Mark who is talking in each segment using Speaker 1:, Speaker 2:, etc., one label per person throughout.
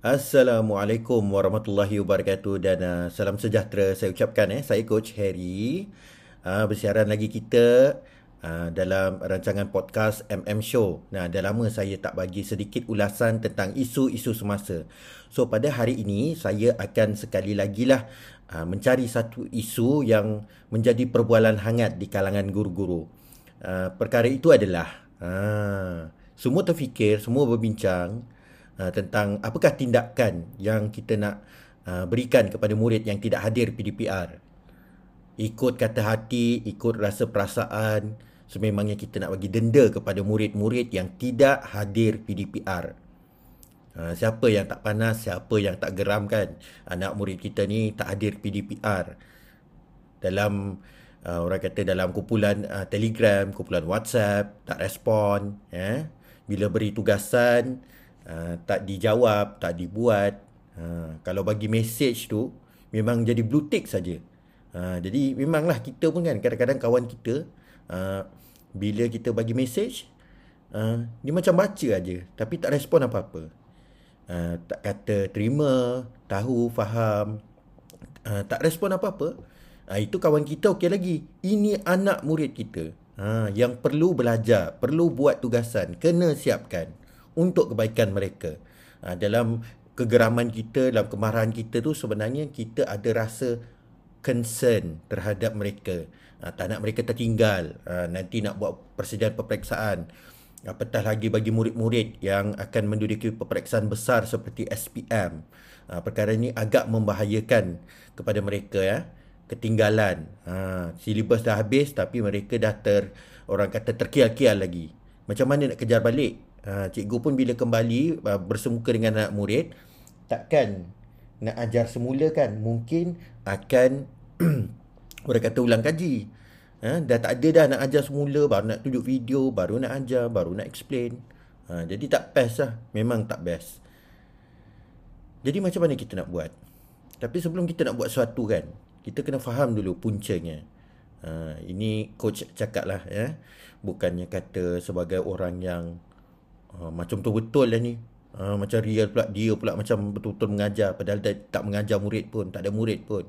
Speaker 1: Assalamualaikum warahmatullahi wabarakatuh dan uh, salam sejahtera saya ucapkan eh saya coach Harry uh, bersiaran lagi kita uh, dalam rancangan podcast MM Show. Nah, dah lama saya tak bagi sedikit ulasan tentang isu-isu semasa. So pada hari ini saya akan sekali lagi lah uh, mencari satu isu yang menjadi perbualan hangat di kalangan guru-guru. Uh, perkara itu adalah uh, semua terfikir, semua berbincang uh, tentang apakah tindakan yang kita nak uh, berikan kepada murid yang tidak hadir PDPR. Ikut kata hati, ikut rasa perasaan, sememangnya kita nak bagi denda kepada murid-murid yang tidak hadir PDPR. Uh, siapa yang tak panas, siapa yang tak geram kan anak murid kita ni tak hadir PDPR. Dalam uh, orang kata dalam kumpulan uh, Telegram, kumpulan WhatsApp, tak respon, eh. Bila beri tugasan, uh, tak dijawab, tak dibuat. Uh, kalau bagi message tu, memang jadi blue tick saja. Uh, jadi memanglah kita pun kan kadang-kadang kawan kita uh, bila kita bagi message uh, dia macam baca aja tapi tak respon apa-apa. Uh, tak kata terima, tahu, faham, uh, tak respon apa-apa. Ha, itu kawan kita okey lagi. Ini anak murid kita. Ha, yang perlu belajar, perlu buat tugasan, kena siapkan untuk kebaikan mereka. Ha, dalam kegeraman kita, dalam kemarahan kita tu sebenarnya kita ada rasa concern terhadap mereka. Ha, tak nak mereka tertinggal. Ha, nanti nak buat persediaan peperiksaan. Apatah lagi bagi murid-murid yang akan menduduki peperiksaan besar seperti SPM. Ha, perkara ini agak membahayakan kepada mereka ya ketinggalan. Ha, silibus dah habis tapi mereka dah ter orang kata terkial-kial lagi. Macam mana nak kejar balik? Ha, cikgu pun bila kembali uh, bersemuka dengan anak murid takkan nak ajar semula kan? Mungkin akan orang kata ulang kaji. Ha, dah tak ada dah nak ajar semula baru nak tunjuk video, baru nak ajar, baru nak explain. Ha, jadi tak best lah. Memang tak best. Jadi macam mana kita nak buat? Tapi sebelum kita nak buat sesuatu kan, kita kena faham dulu puncanya. Uh, ini coach cakap lah ya. Bukannya kata sebagai orang yang uh, macam tu betul lah ni. Uh, macam real pula dia pula macam betul-betul mengajar padahal dia tak mengajar murid pun, tak ada murid pun.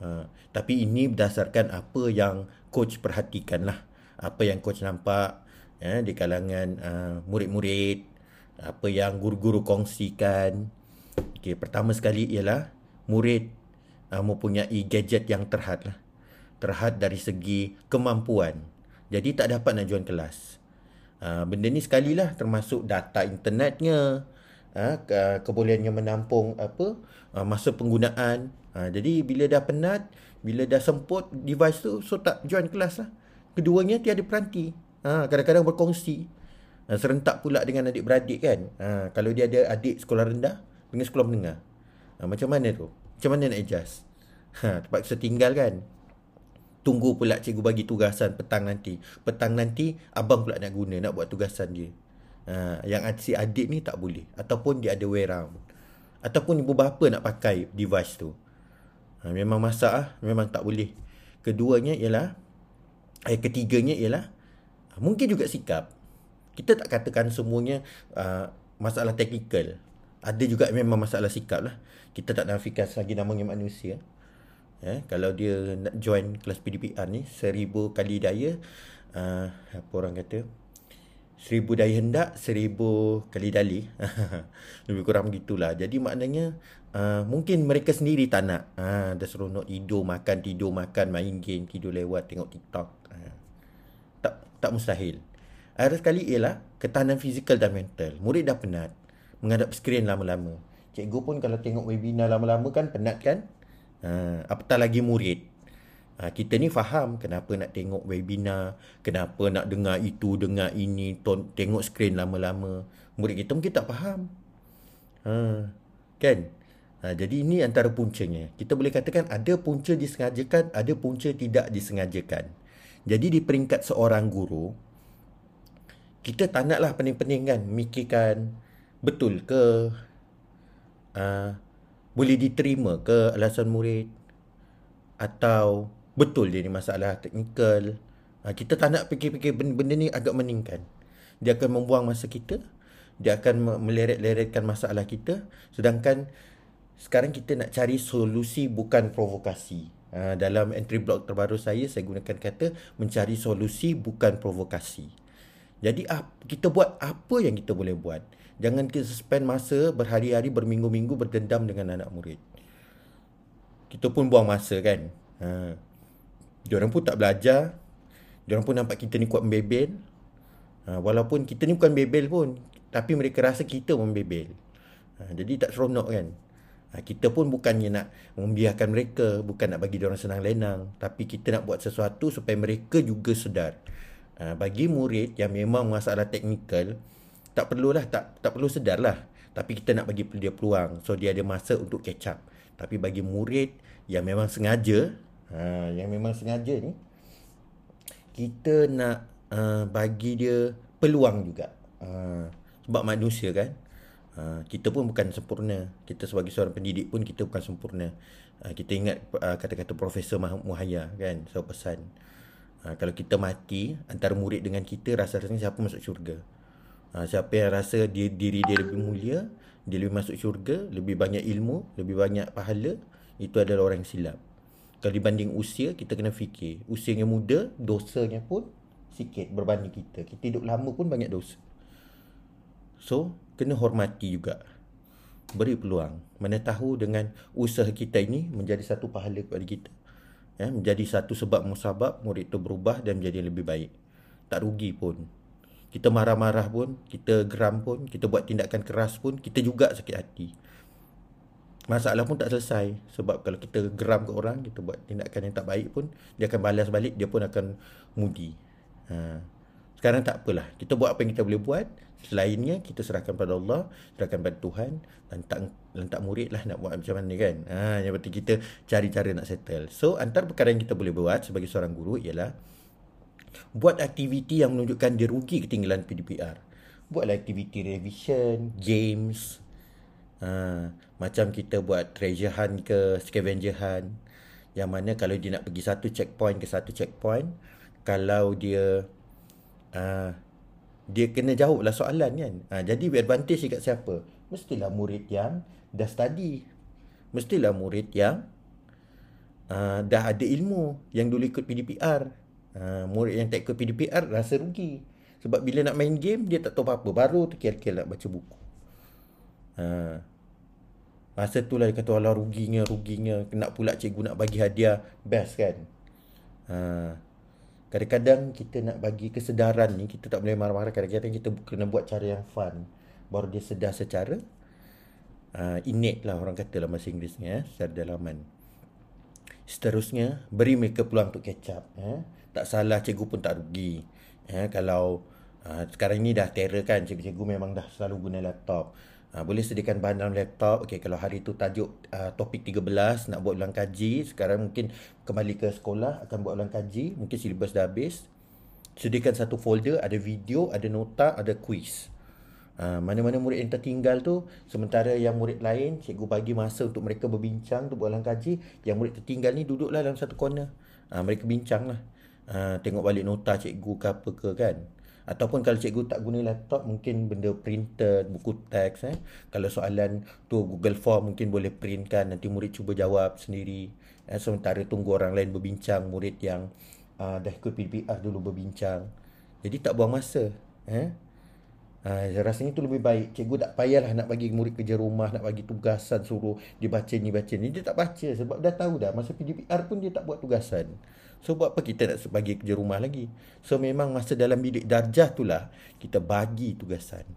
Speaker 1: Uh, tapi ini berdasarkan apa yang coach perhatikan lah. Apa yang coach nampak ya, di kalangan uh, murid-murid. Apa yang guru-guru kongsikan. Okay, pertama sekali ialah murid uh, mempunyai gadget yang terhad lah. Terhad dari segi kemampuan. Jadi tak dapat nak join kelas. Uh, benda ni sekali lah termasuk data internetnya. Uh, ke- kebolehannya menampung apa uh, masa penggunaan. Uh, jadi bila dah penat, bila dah semput device tu, so tak join kelas lah. Keduanya tiada peranti. Uh, kadang-kadang berkongsi. Uh, serentak pula dengan adik-beradik kan. Uh, kalau dia ada adik sekolah rendah dengan sekolah menengah. Uh, macam mana tu? Macam mana nak adjust? Ha, terpaksa tinggal kan? Tunggu pula cikgu bagi tugasan petang nanti. Petang nanti abang pula nak guna, nak buat tugasan dia. Ha, yang si adik ni tak boleh. Ataupun dia ada way round. Ataupun ibu bapa nak pakai device tu. Ha, memang masak lah. Memang tak boleh. Keduanya ialah, eh, ketiganya ialah, mungkin juga sikap. Kita tak katakan semuanya uh, masalah teknikal ada juga memang masalah sikap lah. Kita tak nafikan lagi namanya manusia. Ya, kalau dia nak join kelas PDPR ni, seribu kali daya, uh, apa orang kata, seribu daya hendak, seribu kali dali. Lebih kurang begitulah. Jadi maknanya, uh, mungkin mereka sendiri tak nak. Uh, dah seronok tidur, makan, tidur, makan, main game, tidur lewat, tengok TikTok. Uh, tak tak mustahil. Ada sekali ialah ketahanan fizikal dan mental. Murid dah penat menghadap skrin lama-lama. Cikgu pun kalau tengok webinar lama-lama kan penat kan? Ha, apatah lagi murid. Ha, kita ni faham kenapa nak tengok webinar, kenapa nak dengar itu, dengar ini, tengok skrin lama-lama. Murid kita mungkin tak faham. Ha, kan? Ha, jadi ini antara puncanya. Kita boleh katakan ada punca disengajakan, ada punca tidak disengajakan. Jadi di peringkat seorang guru, kita tak naklah pening-pening kan mikirkan betul ke uh, boleh diterima ke alasan murid? Atau betul dia ni masalah teknikal? Uh, kita tak nak fikir-fikir benda, benda ni agak meningkan. Dia akan membuang masa kita dia akan meleret-leretkan masalah kita. Sedangkan sekarang kita nak cari solusi bukan provokasi. Uh, dalam entry blog terbaru saya saya gunakan kata mencari solusi bukan provokasi. Jadi kita buat apa yang kita boleh buat jangan kita spend masa berhari-hari berminggu-minggu berdendam dengan anak murid. Kita pun buang masa kan? Uh, dia orang pun tak belajar. Dia orang pun nampak kita ni kuat membebel. Uh, walaupun kita ni bukan bebel pun tapi mereka rasa kita membebel. Uh, jadi tak seronok kan? Ha, kita pun bukannya nak membiarkan mereka, bukan nak bagi dia orang senang lenang, tapi kita nak buat sesuatu supaya mereka juga sedar. Ha, bagi murid yang memang masalah teknikal, tak perlulah tak tak perlu sedarlah. Tapi kita nak bagi dia peluang so dia ada masa untuk catch up. Tapi bagi murid yang memang sengaja, ha, yang memang sengaja ni kita nak uh, bagi dia peluang juga. Uh, sebab manusia kan, Ha, kita pun bukan sempurna. Kita sebagai seorang pendidik pun kita bukan sempurna. Ha, kita ingat uh, kata-kata Profesor Muhaya kan, saya pesan. Ha, kalau kita mati, antara murid dengan kita rasa-rasanya siapa masuk syurga. Ha, siapa yang rasa dia, diri dia lebih mulia, dia lebih masuk syurga, lebih banyak ilmu, lebih banyak pahala, itu adalah orang yang silap. Kalau dibanding usia, kita kena fikir. Usia yang muda, dosanya pun sikit berbanding kita. Kita hidup lama pun banyak dosa. So, kena hormati juga. Beri peluang. Mana tahu dengan usaha kita ini menjadi satu pahala kepada kita. Ya, menjadi satu sebab musabab murid itu berubah dan menjadi lebih baik. Tak rugi pun. Kita marah-marah pun, kita geram pun, kita buat tindakan keras pun, kita juga sakit hati. Masalah pun tak selesai. Sebab kalau kita geram ke orang, kita buat tindakan yang tak baik pun, dia akan balas balik, dia pun akan mudi. Ha. Sekarang tak apalah. Kita buat apa yang kita boleh buat. Selainnya, kita serahkan pada Allah, serahkan pada Tuhan. Lantak, lantak murid lah nak buat macam mana kan. Ha, yang penting kita cari cara nak settle. So, antara perkara yang kita boleh buat sebagai seorang guru ialah buat aktiviti yang menunjukkan dia rugi ketinggalan PDPR. Buatlah aktiviti revision, games. Ha, macam kita buat treasure hunt ke scavenger hunt. Yang mana kalau dia nak pergi satu checkpoint ke satu checkpoint, kalau dia uh, dia kena jawab lah soalan kan. Uh, jadi advantage dekat siapa? Mestilah murid yang dah study. Mestilah murid yang uh, dah ada ilmu yang dulu ikut PDPR. Uh, murid yang tak ikut PDPR rasa rugi. Sebab bila nak main game dia tak tahu apa-apa. Baru terkir-kir nak baca buku. Uh, masa tu lah dia kata Allah ruginya, ruginya. Nak pula cikgu nak bagi hadiah. Best kan? Uh, Kadang-kadang kita nak bagi kesedaran ni Kita tak boleh marah-marah Kadang-kadang kita kena buat cara yang fun Baru dia sedar secara uh, Innate lah orang kata lah Masa Inggeris ni eh, Secara dalaman Seterusnya Beri mereka peluang untuk catch up eh. Tak salah cikgu pun tak rugi eh, Kalau uh, Sekarang ni dah terror kan Cikgu-cikgu memang dah selalu guna laptop Ha, boleh sediakan bahan dalam laptop. Okey, kalau hari tu tajuk uh, topik 13 nak buat ulang kaji, sekarang mungkin kembali ke sekolah akan buat ulang kaji, mungkin silibus dah habis. Sediakan satu folder, ada video, ada nota, ada quiz. Ha, mana-mana murid yang tertinggal tu, sementara yang murid lain, cikgu bagi masa untuk mereka berbincang untuk buat kaji, yang murid tertinggal ni duduklah dalam satu corner. Ha, mereka bincang lah. Ha, tengok balik nota cikgu ke apa ke kan. Ataupun kalau cikgu tak guna laptop mungkin benda printer, buku teks eh. Kalau soalan tu Google Form mungkin boleh printkan nanti murid cuba jawab sendiri. Eh, sementara tunggu orang lain berbincang, murid yang uh, dah ikut PDPR dulu berbincang. Jadi tak buang masa. Eh. Ha, rasanya tu lebih baik. Cikgu tak payahlah nak bagi murid kerja rumah Nak bagi tugasan suruh dia baca ni baca ni. Dia tak baca sebab dah tahu dah Masa PDPR pun dia tak buat tugasan. So buat apa kita nak bagi kerja rumah lagi? So memang masa dalam bilik darjah tu lah Kita bagi tugasan.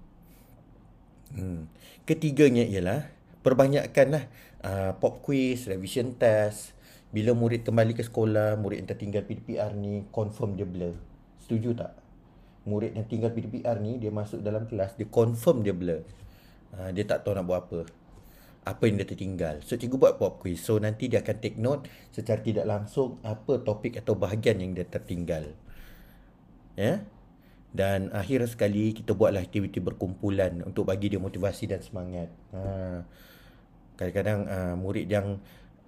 Speaker 1: Hmm. Ketiganya ialah Perbanyakkanlah uh, pop quiz, revision test. Bila murid kembali ke sekolah Murid yang tertinggal PDPR ni Confirm dia blur. Setuju tak? Murid yang tinggal PDPR ni dia masuk dalam kelas dia confirm dia blur. Uh, dia tak tahu nak buat apa. Apa yang dia tertinggal. So cikgu buat pop quiz. So nanti dia akan take note secara tidak langsung apa topik atau bahagian yang dia tertinggal. Ya? Yeah? dan akhir sekali kita buatlah aktiviti berkumpulan untuk bagi dia motivasi dan semangat. Ha. kadang-kadang uh, murid yang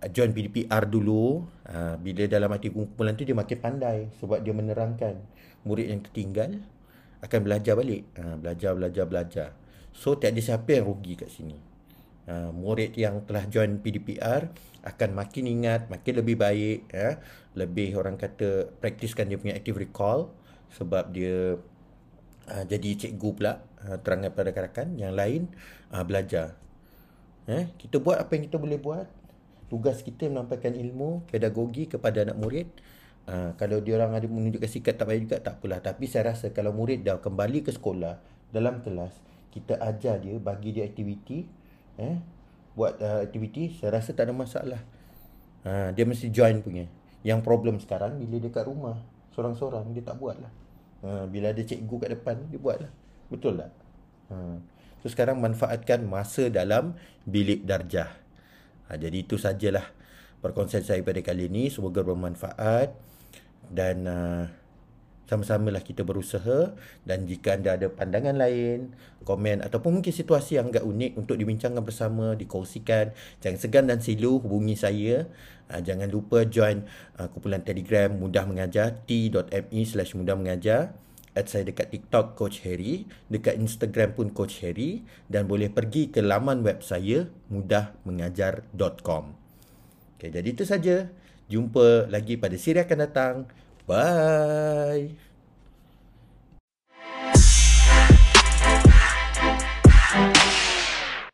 Speaker 1: join PDPR dulu uh, bila dalam aktiviti kumpulan tu dia makin pandai sebab dia menerangkan murid yang tertinggal akan belajar balik. Ha, belajar, belajar, belajar. So tak ada siapa yang rugi kat sini. Uh, murid yang telah join PDPR akan makin ingat, makin lebih baik. Ya. Lebih orang kata praktiskan dia punya active recall sebab dia uh, jadi cikgu pula uh, terangkan pada rakan-rakan yang lain uh, belajar. Eh, kita buat apa yang kita boleh buat. Tugas kita menyampaikan ilmu, pedagogi kepada anak murid. Uh, kalau dia orang ada menunjukkan sikap tak baik juga tak apalah. Tapi saya rasa kalau murid dah kembali ke sekolah dalam kelas, kita ajar dia, bagi dia aktiviti, eh, buat uh, aktiviti, saya rasa tak ada masalah. Uh, dia mesti join punya. Yang problem sekarang bila dia kat rumah, seorang-seorang dia tak buat lah. Uh, bila ada cikgu kat depan, dia buat lah. Betul tak? Uh. So sekarang manfaatkan masa dalam bilik darjah. Ha, jadi itu sajalah perkongsian saya pada kali ini. Semoga bermanfaat dan uh, sama-samalah kita berusaha dan jika anda ada pandangan lain, komen ataupun mungkin situasi yang agak unik untuk dibincangkan bersama, dikongsikan, jangan segan dan silu hubungi saya. Uh, jangan lupa join uh, kumpulan Telegram Mudah Mengajar t.me slash mudah mengajar at saya dekat TikTok Coach Harry, dekat Instagram pun Coach Harry dan boleh pergi ke laman web saya mudahmengajar.com. Okay, jadi itu saja. Jumpa lagi pada siri akan datang. Bye.